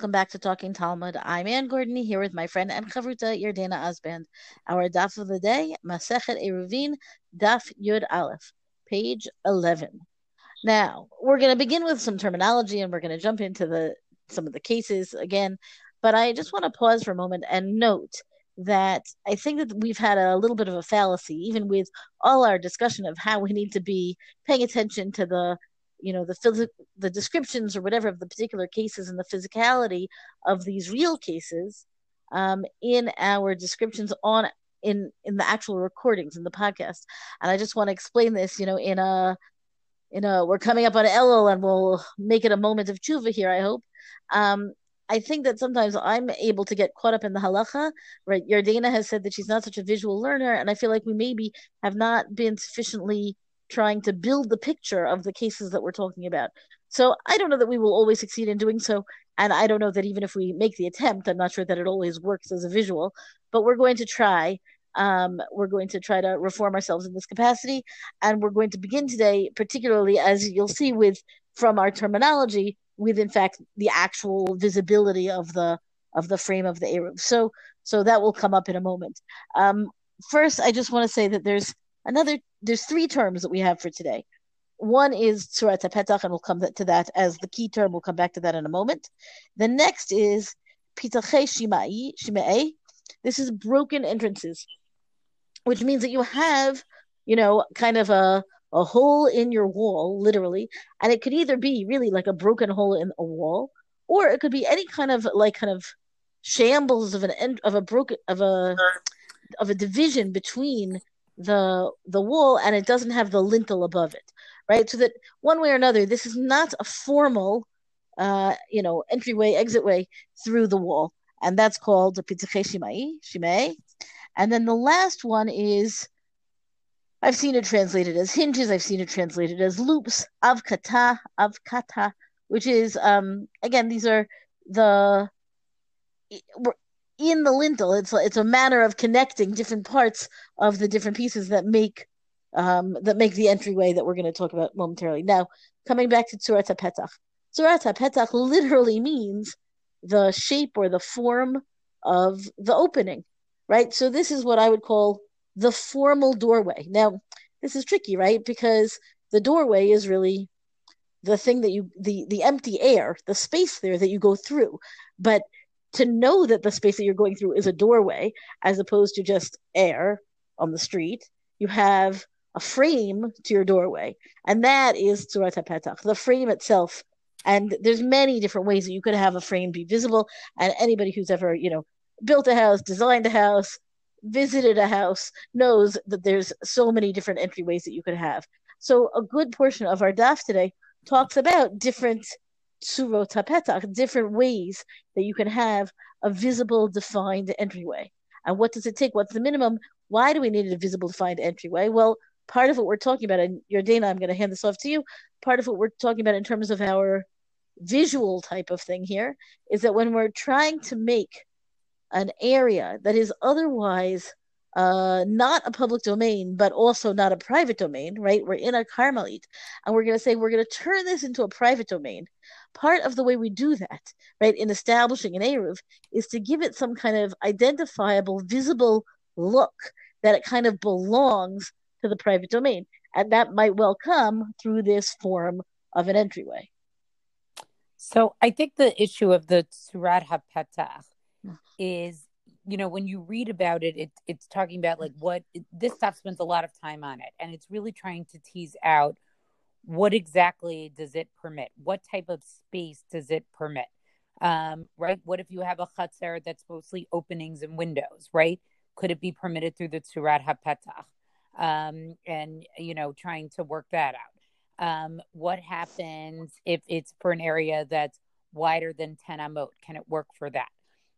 Welcome back to Talking Talmud. I'm Ann Gordon here with my friend and chavruta Yardena Osband. Our daf of the day, Masechet Eruvin, Daf Yud Aleph, page 11. Now, we're going to begin with some terminology and we're going to jump into the some of the cases again, but I just want to pause for a moment and note that I think that we've had a little bit of a fallacy, even with all our discussion of how we need to be paying attention to the you know the phys- the descriptions or whatever of the particular cases and the physicality of these real cases um, in our descriptions on in in the actual recordings in the podcast and i just want to explain this you know in a in a we're coming up on Elul and we'll make it a moment of tshuva here i hope um, I think that sometimes I'm able to get caught up in the halacha, right? Yardena has said that she's not such a visual learner, and I feel like we maybe have not been sufficiently trying to build the picture of the cases that we're talking about. So I don't know that we will always succeed in doing so. And I don't know that even if we make the attempt, I'm not sure that it always works as a visual, but we're going to try. Um, we're going to try to reform ourselves in this capacity. And we're going to begin today, particularly as you'll see with from our terminology, with in fact the actual visibility of the of the frame of the Eruv. So so that will come up in a moment. Um, first, I just want to say that there's another there's three terms that we have for today. One is Tzurat Petach, and we'll come to that as the key term. We'll come back to that in a moment. The next is Pitache Shimai, Shimei. This is broken entrances, which means that you have, you know, kind of a a hole in your wall, literally, and it could either be really like a broken hole in a wall, or it could be any kind of like kind of shambles of an end of a broken of a of a division between the the wall and it doesn't have the lintel above it right so that one way or another this is not a formal uh you know entryway exitway through the wall and that's called the shimei shimei and then the last one is I've seen it translated as hinges. I've seen it translated as loops. Avkata, avkata, which is um again these are the in the lintel. It's it's a manner of connecting different parts of the different pieces that make um, that make the entryway that we're going to talk about momentarily. Now, coming back to Tzurat Petach. Tzurat Petach literally means the shape or the form of the opening, right? So this is what I would call the formal doorway. Now, this is tricky, right? Because the doorway is really the thing that you the the empty air, the space there that you go through. But to know that the space that you're going through is a doorway as opposed to just air on the street, you have a frame to your doorway, and that is Tzurat Petach, the frame itself. And there's many different ways that you could have a frame be visible, and anybody who's ever, you know, built a house, designed a house, visited a house knows that there's so many different entryways that you could have. So a good portion of our daf today talks about different tzurot petach, different ways that you can have a visible, defined entryway. And what does it take? What's the minimum? Why do we need a visible, defined entryway? Well, part of what we're talking about, and Yardena, I'm going to hand this off to you. Part of what we're talking about in terms of our visual type of thing here is that when we're trying to make an area that is otherwise uh, not a public domain, but also not a private domain, right? We're in a Karmelit, and we're going to say we're going to turn this into a private domain. Part of the way we do that, right, in establishing an Eruv, is to give it some kind of identifiable, visible look that it kind of belongs to the private domain. And that might well come through this form of an entryway. So I think the issue of the Tzurat HaPetach is you know when you read about it, it it's talking about like what this stuff spends a lot of time on it and it's really trying to tease out what exactly does it permit? What type of space does it permit? Um, right what if you have a chatzer that's mostly openings and windows right? Could it be permitted through the tzurat hapetach? Um, and you know trying to work that out. Um, what happens if it's for an area that's wider than 10 amot? Can it work for that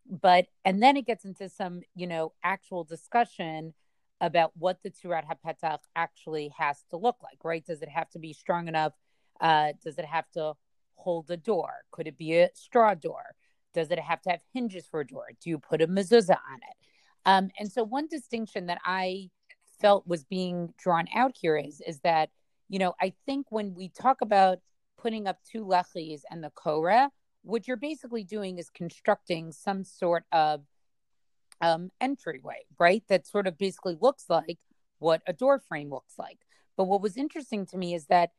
but and then it gets into some you know actual discussion about what the Tzurat HaPetach actually has to look like, right? Does it have to be strong enough? Uh, does it have to hold a door? Could it be a straw door? Does it have to have hinges for a door? Do you put a mezuzah on it? Um, and so one distinction that I felt was being drawn out here is is that you know I think when we talk about putting up two lechis and the korah, what you're basically doing is constructing some sort of um, entryway, right? That sort of basically looks like what a door frame looks like. But what was interesting to me is that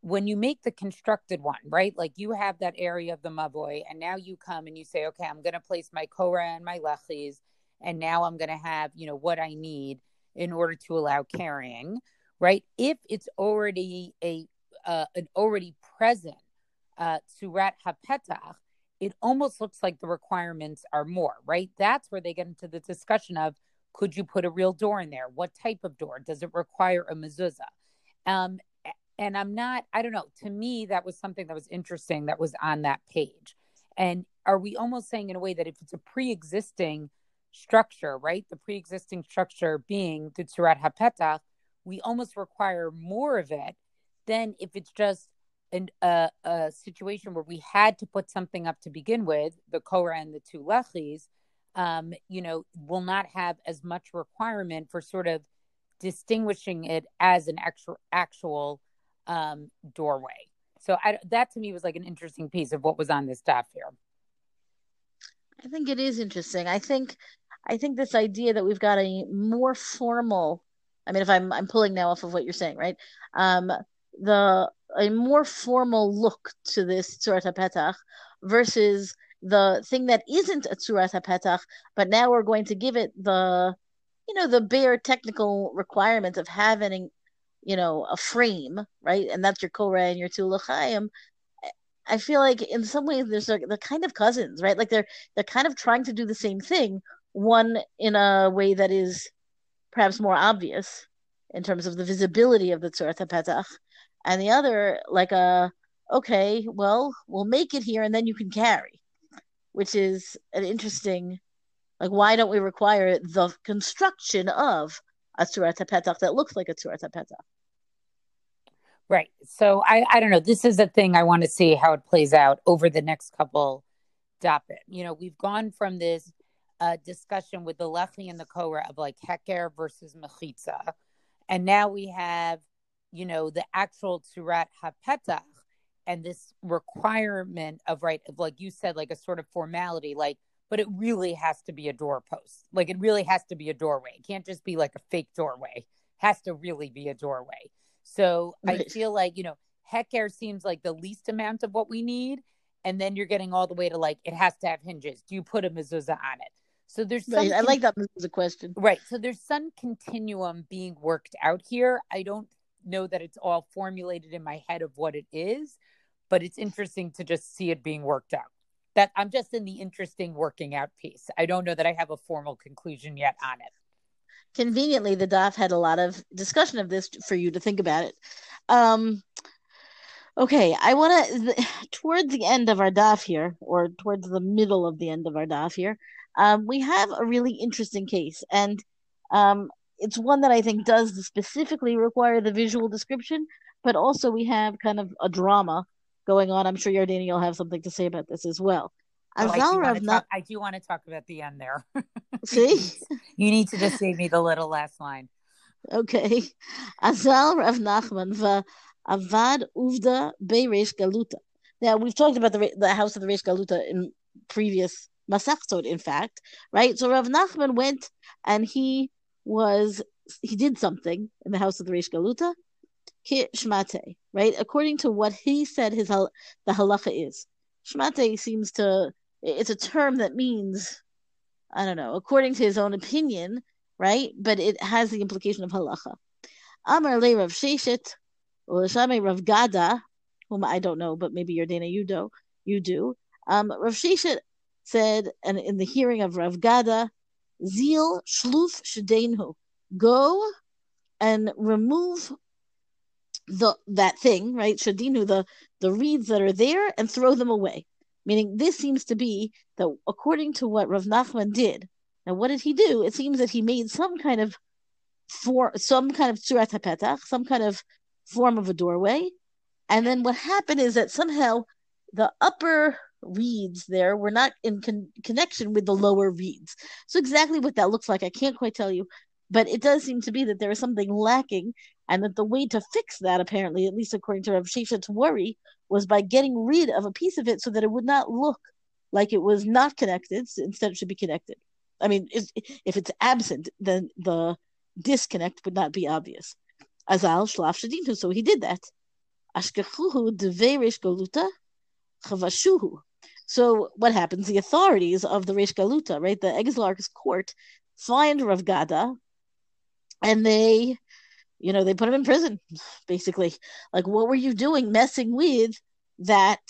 when you make the constructed one, right? Like you have that area of the mavoy, and now you come and you say, okay, I'm going to place my korah and my lechis, and now I'm going to have, you know, what I need in order to allow carrying, right? If it's already a uh, an already present uh, tzurat hapetach, it almost looks like the requirements are more, right? That's where they get into the discussion of could you put a real door in there? What type of door? Does it require a mezuzah? Um, and I'm not, I don't know. To me, that was something that was interesting that was on that page. And are we almost saying in a way that if it's a pre-existing structure, right? The pre-existing structure being the Tzurat HaPetach, we almost require more of it than if it's just an, a, a situation where we had to put something up to begin with, the Korah and the two Lechis, um, you know, will not have as much requirement for sort of distinguishing it as an actual actual um, doorway. So I, that to me was like an interesting piece of what was on this staff here. I think it is interesting. I think I think this idea that we've got a more formal I mean if I'm I'm pulling now off of what you're saying, right? Um the a more formal look to this Tzurat HaPetach versus the thing that isn't a Tzurat HaPetach, but now we're going to give it the you know the bare technical requirement of having you know a frame, right? And that's your Korah and your two L'chaim. I feel like in some ways there's like they're kind of cousins, right? Like they're they're kind of trying to do the same thing, one in a way that is perhaps more obvious in terms of the visibility of the Tzurat HaPetach, and the other like a okay, well, we'll make it here and then you can carry, which is an interesting like why don't we require the construction of a Tzurat HaPetach that looks like a Tzurat HaPetach? Right. So I, I don't know. This is a thing I want to see how it plays out over the next couple dapit. You know, we've gone from this uh, discussion with the Lechi and the Korah of like Heker versus Mechitza. And now we have, you know, the actual Tzurat HaPetach and this requirement of, right, of like you said, like a sort of formality, like, but it really has to be a doorpost. Like it really has to be a doorway. It can't just be like a fake doorway. It has to really be a doorway. So right. I feel like, you know, Heker seems like the least amount of what we need. And then you're getting all the way to like, it has to have hinges. Do you put a mezuzah on it? So there's some right. I like that mezuzah question. Right. So there's some continuum being worked out here. I don't know that it's all formulated in my head of what it is, but it's interesting to just see it being worked out. That I'm just in the interesting working out piece. I don't know that I have a formal conclusion yet on it conveniently the daf had a lot of discussion of this for you to think about it um okay i want to towards the end of our daf here or towards the middle of the end of our daf here um, we have a really interesting case and um, it's one that i think does specifically require the visual description but also we have kind of a drama going on i'm sure Yardena will have something to say about this as well Oh, I, do not... I do want to talk about the end there. See? you need to just save me the little last line. Okay. Azal Rav Nachman va Avad Uvda Reish Galuta. Now, we've talked about the, the house of the Reish Galuta in previous Masachtot, in fact, right? So Rav Nachman went and he was, he did something in the house of the Reish Galuta, shmate, right? According to what he said his the halacha is. Shmate seems to it's a term that means I don't know, according to his own opinion, right? But it has the implication of halacha. Amar le Rav Sheshet, Ulashame Rav Gada, whom I don't know, but maybe Yardena you do, you do. Um, Rav Sheshet said, and in the hearing of Rav Gada, Zil shluf shedenu, go and remove the that thing, right? Shadinu, the the reeds that are there, and throw them away. Meaning, this seems to be that according to what Rav Nachman did. Now, what did he do? It seems that he made some kind of for some kind of hapetach, some kind of form of a doorway, and then what happened is that somehow the upper reeds there were not in con- connection with the lower reeds. So exactly what that looks like, I can't quite tell you, but it does seem to be that there is something lacking and that the way to fix that, apparently, at least according to Rav Sheshet's worry, was by getting rid of a piece of it so that it would not look like it was not connected. Instead, it should be connected. I mean, if, if it's absent, then the disconnect would not be obvious. Azal shlaf. So he did that. Ashkechuhu deverish galuta chavashuhu. So what happens? The authorities of the Reish Galuta, right, the Exilarch's court, find Rav Gada, and they, you know, they put him in prison, basically. Like, what were you doing, messing with that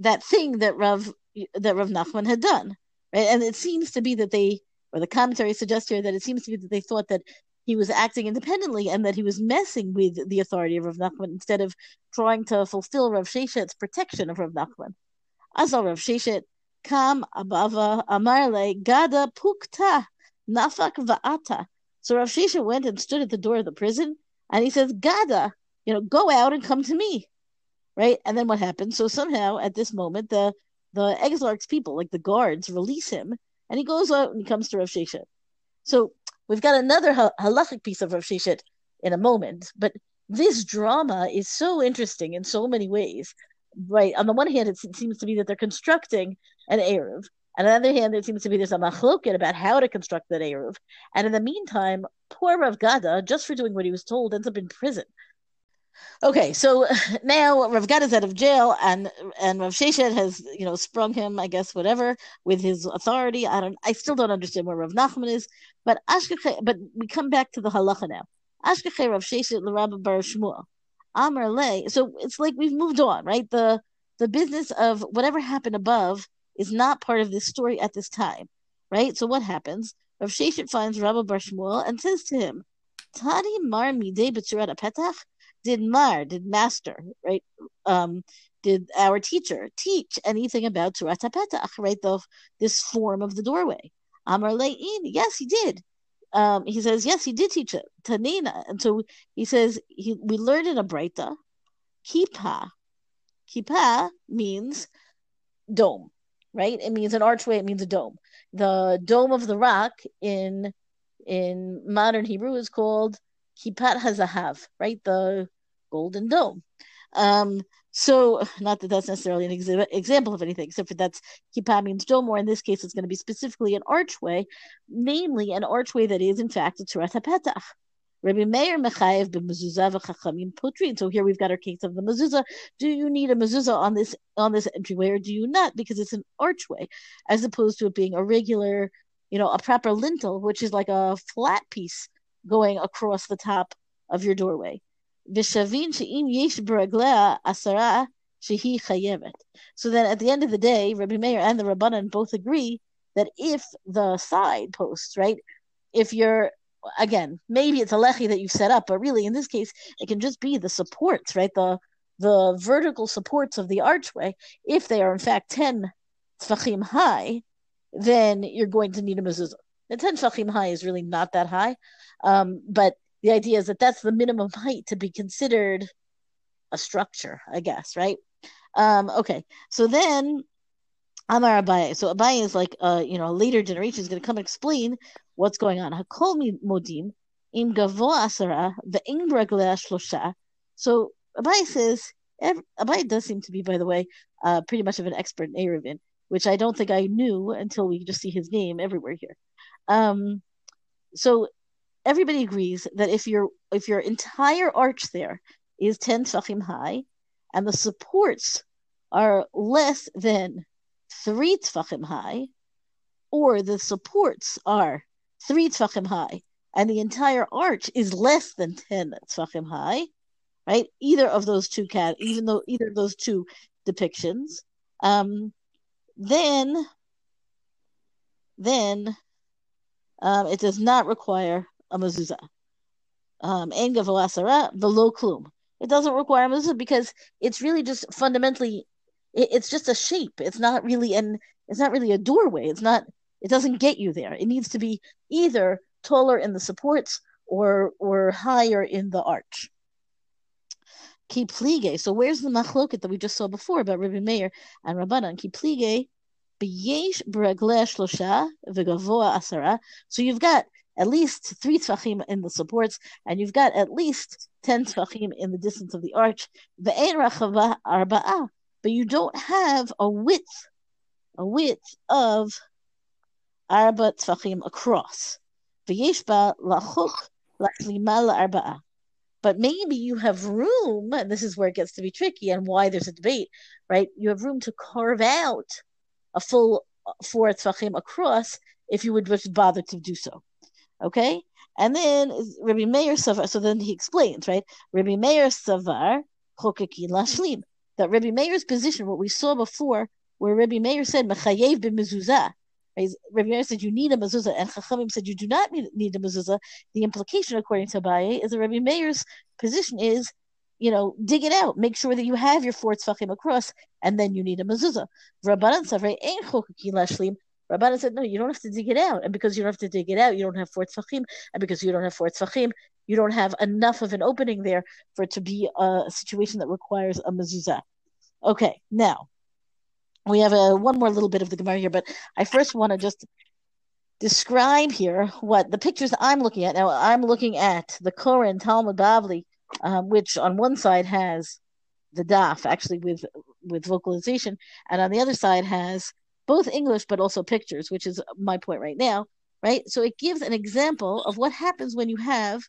that thing that Rav that Rav Nachman had done, right? And it seems to be that they, or the commentary suggests here that it seems to be that they thought that he was acting independently and that he was messing with the authority of Rav Nachman instead of trying to fulfill Rav Sheshet's protection of Rav Nachman. Azal Rav Sheshet, Kam Abava uh, Amarle Gada Pukta Nafak Va'ata. So Rav Sheshet went and stood at the door of the prison and he says, Gada, you know, go out and come to me. Right? And then what happens? So somehow at this moment, the the Exilarch's people, like the guards, release him and he goes out and he comes to Rav Sheshet. So we've got another halachic piece of Rav Sheshet in a moment, but this drama is so interesting in so many ways right on the one hand it seems to be that they're constructing an eruv and on the other hand, it seems to be there's a machloket about how to construct that eruv. And in the meantime, poor Rav Gada, just for doing what he was told, ends up in prison. Okay, so now Rav Gada is out of jail, and and Rav Sheshet has you know sprung him, I guess, whatever, with his authority. I don't, I still don't understand where Rav Nachman is, but Ashkech, but we come back to the halacha now. Ashkech Rav Sheshet l'Rabbi Bar Shmuel. Amar Le. So it's like we've moved on, right? The the business of whatever happened above is not part of this story at this time, right? So what happens? Rav Sheshet finds Rabbi Bar Shmuel and says to him, Tadi Mar Midei B'tzurat Petach? Did Mar, did Master, right? Um, did our teacher teach anything about Tzurat Petach, right? The, this form of the doorway. Amar Le'in, yes, he did um, he says, yes, he did teach it, Tanina. And so he says, he, we learned in a Breita, Kippah. Kippah means dome, right? It means an archway, it means a dome. The dome of the rock in in modern Hebrew is called Kippat Hazahav, right? The golden dome. Um, so, not that that's necessarily an ex- example of anything, except for that's kippah means or in this case, it's going to be specifically an archway, namely an archway that is, in fact, a Tzurat HaPetach. Rabbi Meir Mechayev b'mezuzah v'chachamim potrin. So here we've got our case of the mezuzah. Do you need a mezuzah on this on this entryway, or do you not? Because it's an archway, as opposed to it being a regular, you know, a proper lintel, which is like a flat piece going across the top of your doorway. ושבין שאם יש ברגליה עשרה, שהיא חייבת. So then at the end of the day, Rabbi Meir and the Rabbanan both agree that if the side posts, right, if you're again, maybe it's a lechi that you've set up, but really in this case, it can just be the supports, right? The the vertical supports of the archway, if they are in fact 10 tfachim high, then you're going to need a mezuzah. The 10 tfachim high is really not that high, um, but the idea is that that's the minimum height to be considered a structure, I guess, right? Um, okay, so then Amar Abaye. So Abaye is like, uh, you know, a later generation is going to come and explain what's going on. Hakol modim im gavo asara ve'im shlosha. So Abaye says, Abaye does seem to be, by the way, uh, pretty much of an expert in Eruvin, which I don't think I knew until we just see his name everywhere here. Um, so everybody agrees that if your if your entire arch there is 10 tfachim high and the supports are less than 3 tfachim high or the supports are 3 tfachim high and the entire arch is less than 10 tfachim high right? Either of those two cat even though either of those two depictions um then then um, it does not require a mezuzah. Um, en gavoasara below klum. It doesn't require a mezuzah because it's really just fundamentally, it, it's just a shape. It's not really an, it's not really a doorway. It's not. It doesn't get you there. It needs to be either taller in the supports or or higher in the arch. Kiplige. So where's the machloket that we just saw before about Rabbi Meir and Rabbanan? Kiplige, b'yesh b'ragleh shlosha v'gavoa asara. So you've got at least three tfachim in the supports, and you've got at least ten tfachim in the distance of the arch. The ein rachava arba'ah, but you don't have a width, a width of arba tfachim across. V'yeshba lachuk lachlimal arba'ah. But maybe you have room, and this is where it gets to be tricky and why there's a debate, right? You have room to carve out a full four tfachim across if you would just bother to do so. Okay? And then Rabbi Meir Savar, so then he explains, right? Rabbi Meir Savar, chokakin lashlim. That Rabbi Meir's position, what we saw before, where Rabbi Meir said, Mechayev b'mezuzah, Rabbi Meir said you need a mezuzah, and Chachamim said you do not need, a mezuzah. The implication, according to Abaye, is that Rabbi Meir's position is, you know, dig it out, make sure that you have your four tzvachim across, and then you need a mezuzah. Rabbanan Savrei ein chokakin lashlim. Rabbanan said, no, you don't have to dig it out. And because you don't have to dig it out, you don't have four tzvachim. And because you don't have four tzvachim, you don't have enough of an opening there for it to be a situation that requires a mezuzah. Okay, now we have a one more little bit of the Gemara here, but I first want to just describe here what the pictures I'm looking at. Now I'm looking at the Koren Talmud Bavli, um, which on one side has the daf actually with with vocalization, and on the other side has both English but also pictures, which is my point right now, right? So it gives an example of what happens when you have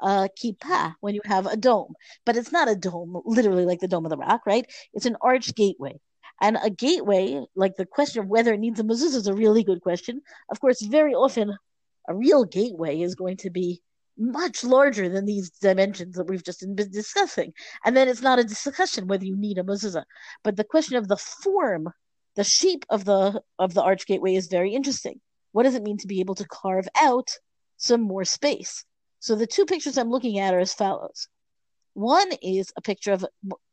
a kippah, when you have a dome. But it's not a dome, literally like the Dome of the Rock, right? It's an arched gateway. And a gateway, like the question of whether it needs a mezuzah is a really good question. Of course, very often a real gateway is going to be much larger than these dimensions that we've just been discussing. And then it's not a discussion whether you need a mezuzah. But the question of the form the shape of the of the arch gateway is very interesting. What does it mean to be able to carve out some more space? So the two pictures I'm looking at are as follows. One is a picture of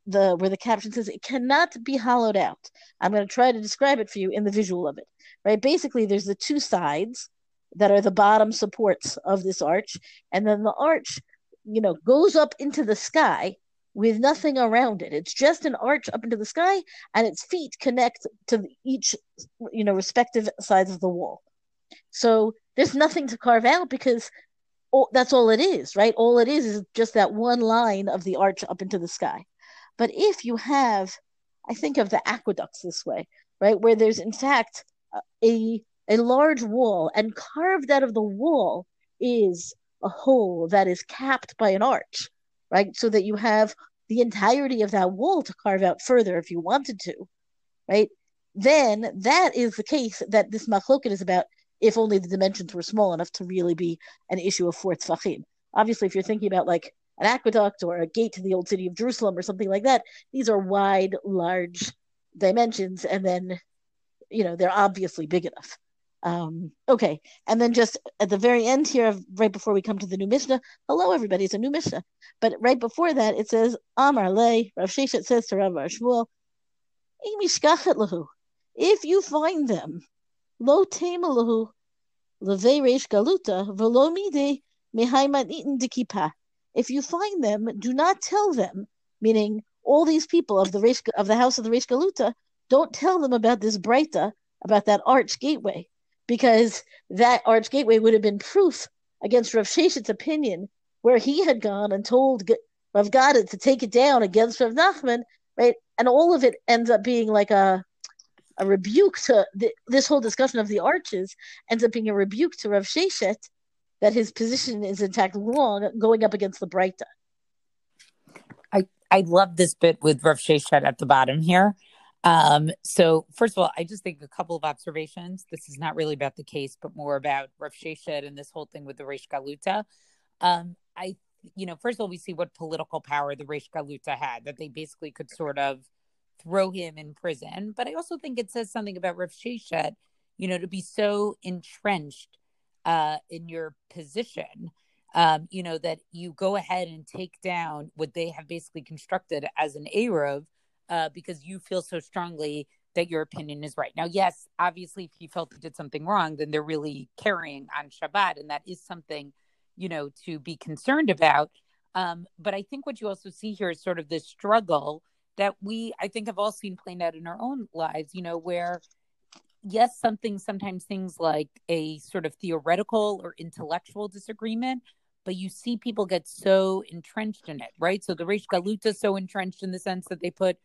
the where the caption says it cannot be hollowed out. I'm going to try to describe it for you in the visual of it. Right? Basically, there's the two sides that are the bottom supports of this arch, and then the arch, you know, goes up into the sky with nothing around it. It's just an arch up into the sky, and its feet connect to each, you know, respective sides of the wall. So there's nothing to carve out because all, that's all it is, right? All it is is just that one line of the arch up into the sky. But if you have, I think of the aqueducts this way, right, where there's in fact a a large wall, and carved out of the wall is a hole that is capped by an arch right? So that you have the entirety of that wall to carve out further if you wanted to, right? Then that is the case that this machloket is about if only the dimensions were small enough to really be an issue of four tzfachim. Obviously, if you're thinking about like an aqueduct or a gate to the old city of Jerusalem or something like that, these are wide, large dimensions, and then, you know, they're obviously big enough. Um, okay, and then just at the very end here, right before we come to the new Mishnah, hello everybody, it's a new Mishnah. But right before that, it says Amar Le Rav Sheshet says to Rav Shmuel, if you find them, lo temalahu levei reish galuta velo mide mehaiman dekipa. If you find them, do not tell them, meaning all these people of the reish, of the house of the reish galuta, don't tell them about this breita about that arch gateway because that arch gateway would have been proof against Rav Sheshet's opinion, where he had gone and told Rav Gada to take it down against Rav Nachman, right? And all of it ends up being like a a rebuke to the, this whole discussion of the arches ends up being a rebuke to Rav Sheshet that his position is in fact wrong, going up against the Breita. I I love this bit with Rav Sheshet at the bottom here um, so first of all, I just think a couple of observations. This is not really about the case, but more about Rav Sheshet and this whole thing with the Reish Galuta. Um, I, you know, first of all, we see what political power the Reish Galuta had, that they basically could sort of throw him in prison. But I also think it says something about Rav Sheshet, you know, to be so entrenched uh, in your position, um, you know, that you go ahead and take down what they have basically constructed as an Eruv uh, because you feel so strongly that your opinion is right. Now, yes, obviously, if you felt they did something wrong, then they're really carrying on Shabbat, and that is something, you know, to be concerned about. Um, but I think what you also see here is sort of this struggle that we, I think, have all seen playing out in our own lives, you know, where yes, something sometimes things like a sort of theoretical or intellectual disagreement, but you see people get so entrenched in it, right? So the Reish Galuta so entrenched in the sense that they put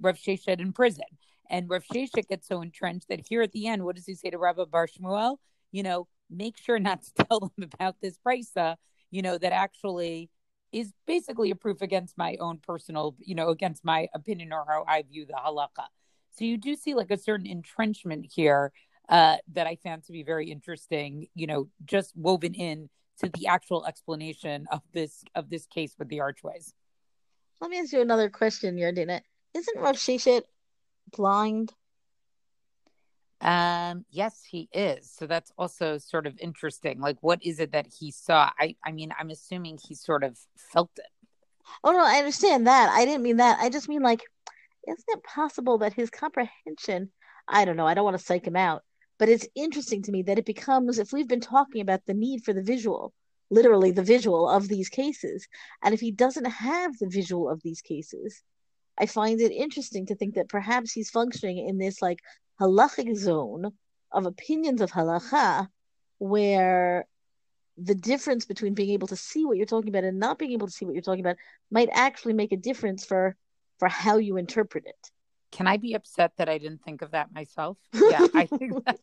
Rav Sheshet in prison. And Rav Sheshet gets so entrenched that here at the end, what does he say to Rabbi Bar Shmuel? You know, make sure not to tell them about this brisa, you know, that actually is basically a proof against my own personal, you know, against my opinion or how I view the halakha. So you do see like a certain entrenchment here uh, that I found to be very interesting, you know, just woven in to the actual explanation of this of this case with the archways. Let me ask you another question, Yardena. Isn't Rav Sheshet blind? Um, yes, he is. So that's also sort of interesting. Like, what is it that he saw? I, I mean, I'm assuming he sort of felt it. Oh no, I understand that. I didn't mean that. I just mean like, isn't it possible that his comprehension? I don't know. I don't want to psych him out, but it's interesting to me that it becomes if we've been talking about the need for the visual literally the visual of these cases and if he doesn't have the visual of these cases i find it interesting to think that perhaps he's functioning in this like halachic zone of opinions of halacha where the difference between being able to see what you're talking about and not being able to see what you're talking about might actually make a difference for for how you interpret it can I be upset that I didn't think of that myself? Yeah, I think that,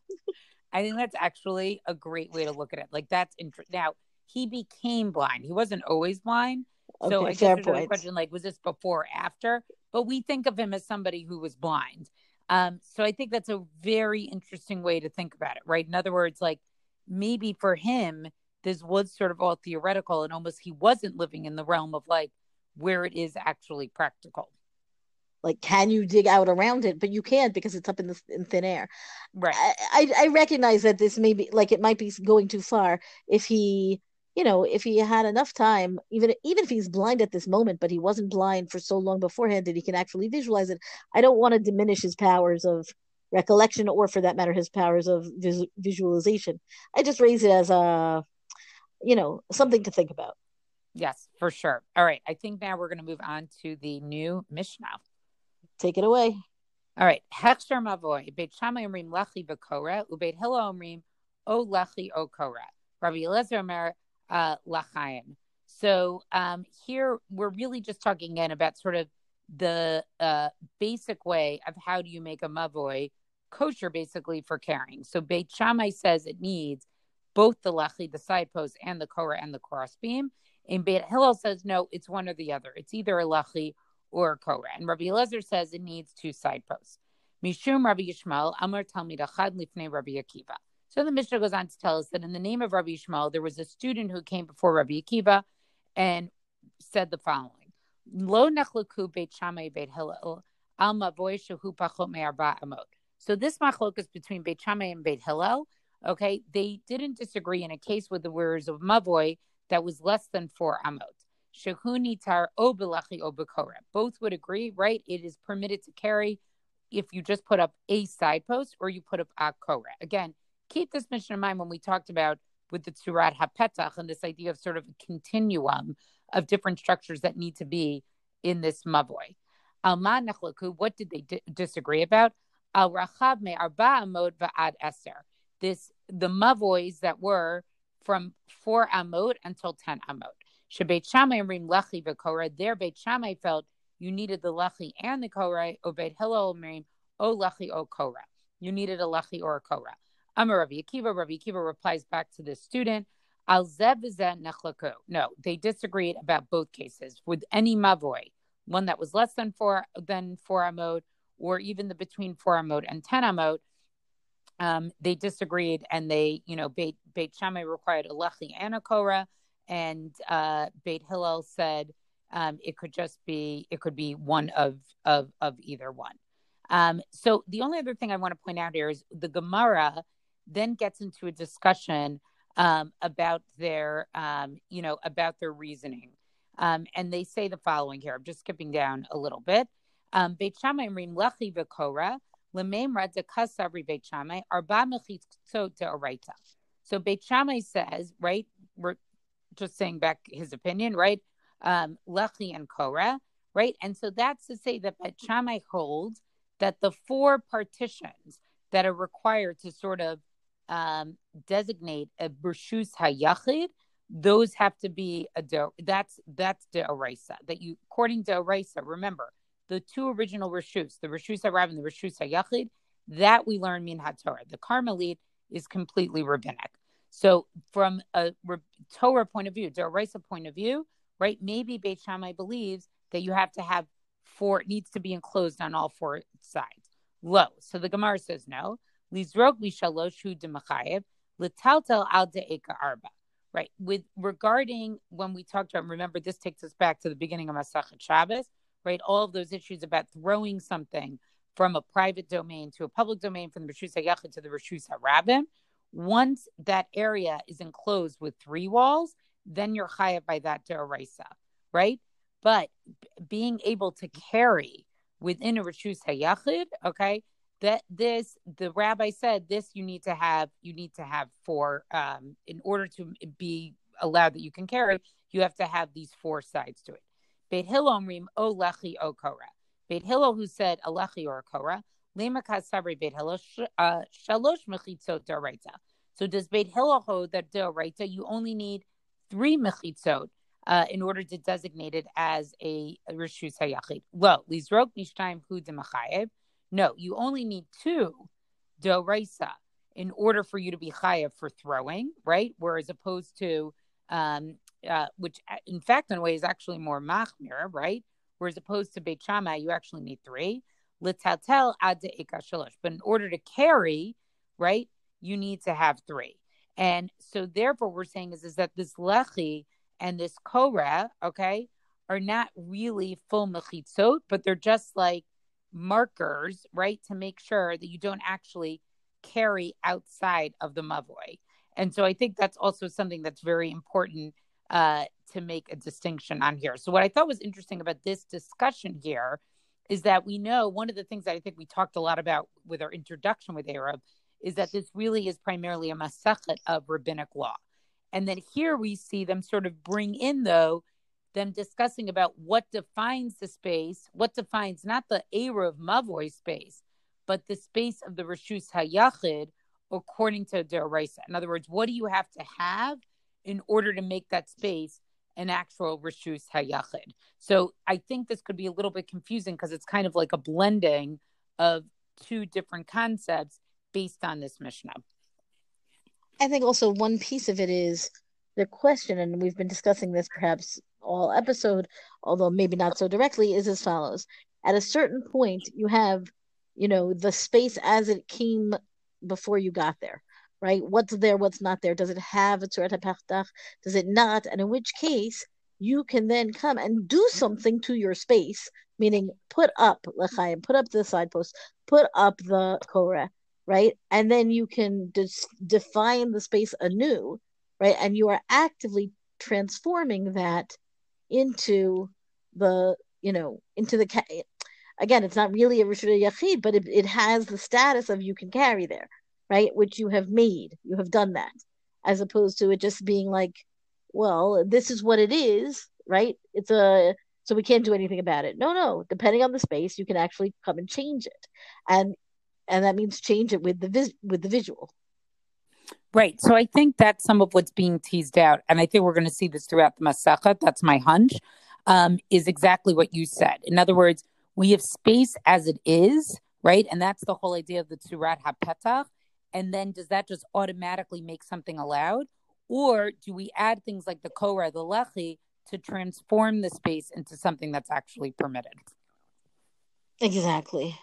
I think that's actually a great way to look at it. Like that's interesting. Now he became blind. He wasn't always blind. So okay, I guess there's a question like, was this before or after? But we think of him as somebody who was blind. Um, so I think that's a very interesting way to think about it, right? In other words, like maybe for him, this was sort of all theoretical and almost he wasn't living in the realm of like where it is actually practical like can you dig out around it but you can't because it's up in the in thin air right I, I recognize that this may be like it might be going too far if he you know if he had enough time even even if he's blind at this moment but he wasn't blind for so long beforehand that he can actually visualize it i don't want to diminish his powers of recollection or for that matter his powers of vis- visualization i just raise it as a you know something to think about yes for sure all right i think now we're going to move on to the new mishnah Take it away. All right. Hechsher mavoy. Beit Shammai omrim lachi v'kora. Ubeit Hillel omrim o lachi o kora. Rabbi Eliezer omer uh. So um, here we're really just talking again about sort of the uh, basic way of how do you make a mavoy kosher, basically for carrying. So Beit Shammai says it needs both the lachi, the side post, and the korah and the crossbeam. And Beit Hillel says no, it's one or the other. It's either a lachi or a Korah. And Rabbi Elazar says it needs two side posts. Mishum Rabbi Yishmael, Amar Talmid Achad Lifnei Rabbi Akiva. So the Mishnah goes on to tell us that in the name of Rabbi Yishmael, there was a student who came before Rabbi Akiva and said the following: Lo beit Shammai beit Hillel al mavoy pachot me'arba amot. So this machlokas between Beit Shammai and Beit Hillel, okay, they didn't disagree in a case with the words of mavoy that was less than four amot. Shehunitar obelachi. Both would agree, right? It is permitted to carry if you just put up a side post or you put up a kora. Again, keep this mission in mind when we talked about with the Tzurat HaPetach and this idea of sort of a continuum of different structures that need to be in this mavoy. Alma what did they di- disagree about? Al Rachav me arba amod va'ad eser. This the mavoys that were from four amot until ten amot. Shabbat Shammai ring lechi v'korah. There, Beit Shammai felt you needed the lechi and the korah. Obed Hillel omrim o lechi o korah. You needed a lechi or a korah. Amar Rabbi Akiva. Rabbi Akiva replies back to the student. No, they disagreed about both cases. With any mavoy, one that was less than four than four amot, or even the between four amot and ten amot, um, they disagreed, and they, you know, Beit Beit Shammai required a lechi and a korah and uh, Beit Hillel said um, it could just be it could be one of of of either one. Um, so the only other thing I want to point out here is the Gemara then gets into a discussion um, about their um, you know about their reasoning, um, and they say the following here. I'm just skipping down a little bit. Um, Beit Beit. So Beit Shammai says, right, we're just saying back his opinion, right? Um, Lechi and Korah, right? And so that's to say that Bet Shammai holds that the four partitions that are required to sort of um, designate a Bershus Hayachid, those have to be a do, that's that's the Araisa. That you according to Araisa, remember the two original Rishus, the Rishus HaRab and the Rishus HaYachid, that we learn Min HaTorah. The Karmelit is completely rabbinic. So from a Torah point of view, Daraisa point of view, right? Maybe Beit Shammai believes that you have to have four, it needs to be enclosed on all four sides. Low. So the Gemara says no. Lizrok mishalosh hu demachayev, litaltel al de'eka arba. Right. With regarding when we talked about, remember, this takes us back to the beginning of Masachet Shabbos, right? All of those issues about throwing something from a private domain to a public domain, from the Rishus HaYachid to the Rishus HaRabim. Once that area is enclosed with three walls, then you're chayav by that deraisa, right? But being able to carry within a Rishus HaYachid, okay, that this the rabbi said this you need to have you need to have for um in order to be allowed that you can carry you have to have these four sides to it. Beit Hillel o lechi o kora Beit Hillel who said a lechi or a kora lema kasabri Beit Hillel uh, shalosh mechitzot deraita so does Beit Hillel hold that deraita you only need three mechitzot uh, in order to designate it as a, rishus hayachid? Well lizrok mishtayim hu demachayev no, you only need two doraisa in order for you to be chayav for throwing, right? Whereas opposed to, um, uh, which uh, in fact in a way is actually more machmir, right? Whereas opposed to Beit Shammai, you actually need three. Litatel ad shalosh. But in order to carry, right, you need to have three. And so therefore we're saying is, is that this lechi and this korah, okay, are not really full mechitzot, but they're just like markers, right, to make sure that you don't actually carry outside of the mavoi. And so I think that's also something that's very important uh, to make a distinction on here. So what I thought was interesting about this discussion here is that we know one of the things that I think we talked a lot about with our introduction with Arab is that this really is primarily a masachet of rabbinic law. And then here we see them sort of bring in, though, them discussing about what defines the space, what defines not the Erev Mavoi space, but the space of the Rishus Hayachid according to Deraisa. In other words, what do you have to have in order to make that space an actual Rishus Hayachid? So I think this could be a little bit confusing because it's kind of like a blending of two different concepts based on this Mishnah. I think also one piece of it is the question, and we've been discussing this perhaps all episode, although maybe not so directly, is as follows. At a certain point, you have, you know, the space as it came before you got there, right? What's there, what's not there? Does it have a Tzurat HaPetach? Does it not? And in which case, you can then come and do something to your space, meaning put up L'chaim, put up the side post, put up the Korah, right? And then you can just define the space anew, right? And you are actively transforming that into the you know into the again it's not really a rishus yachid but it, it has the status of you can carry there right? Which you have made. You have done that. As opposed to it just being like well this is what it is right? It's a so we can't do anything about it. No no. Depending on the space you can actually come and change it. And and that means change it with the vis- with the visual Right. So I think that's some of what's being teased out. And I think we're going to see this throughout the Masachet. That's my hunch, um, is exactly what you said. In other words, we have space as it is, right? And that's the whole idea of the Tzurat HaPetach. And then does that just automatically make something allowed? Or do we add things like the Korah, the Lechi, to transform the space into something that's actually permitted? Exactly.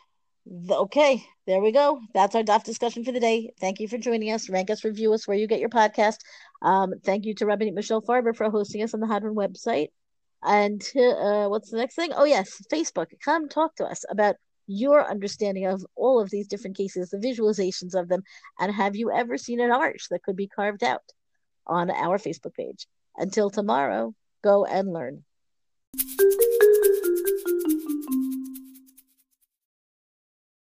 Okay, there we go. That's our DAF discussion for the day. Thank you for joining us. Rank us, review us where you get your podcast. Um, thank you to Rabbi Michelle Farber for hosting us on the Hadran website. And to, uh, what's the next thing? Oh, yes, Facebook. Come talk to us about your understanding of all of these different cases, the visualizations of them, and have you ever seen an arch that could be carved out on our Facebook page? Until tomorrow, go and learn.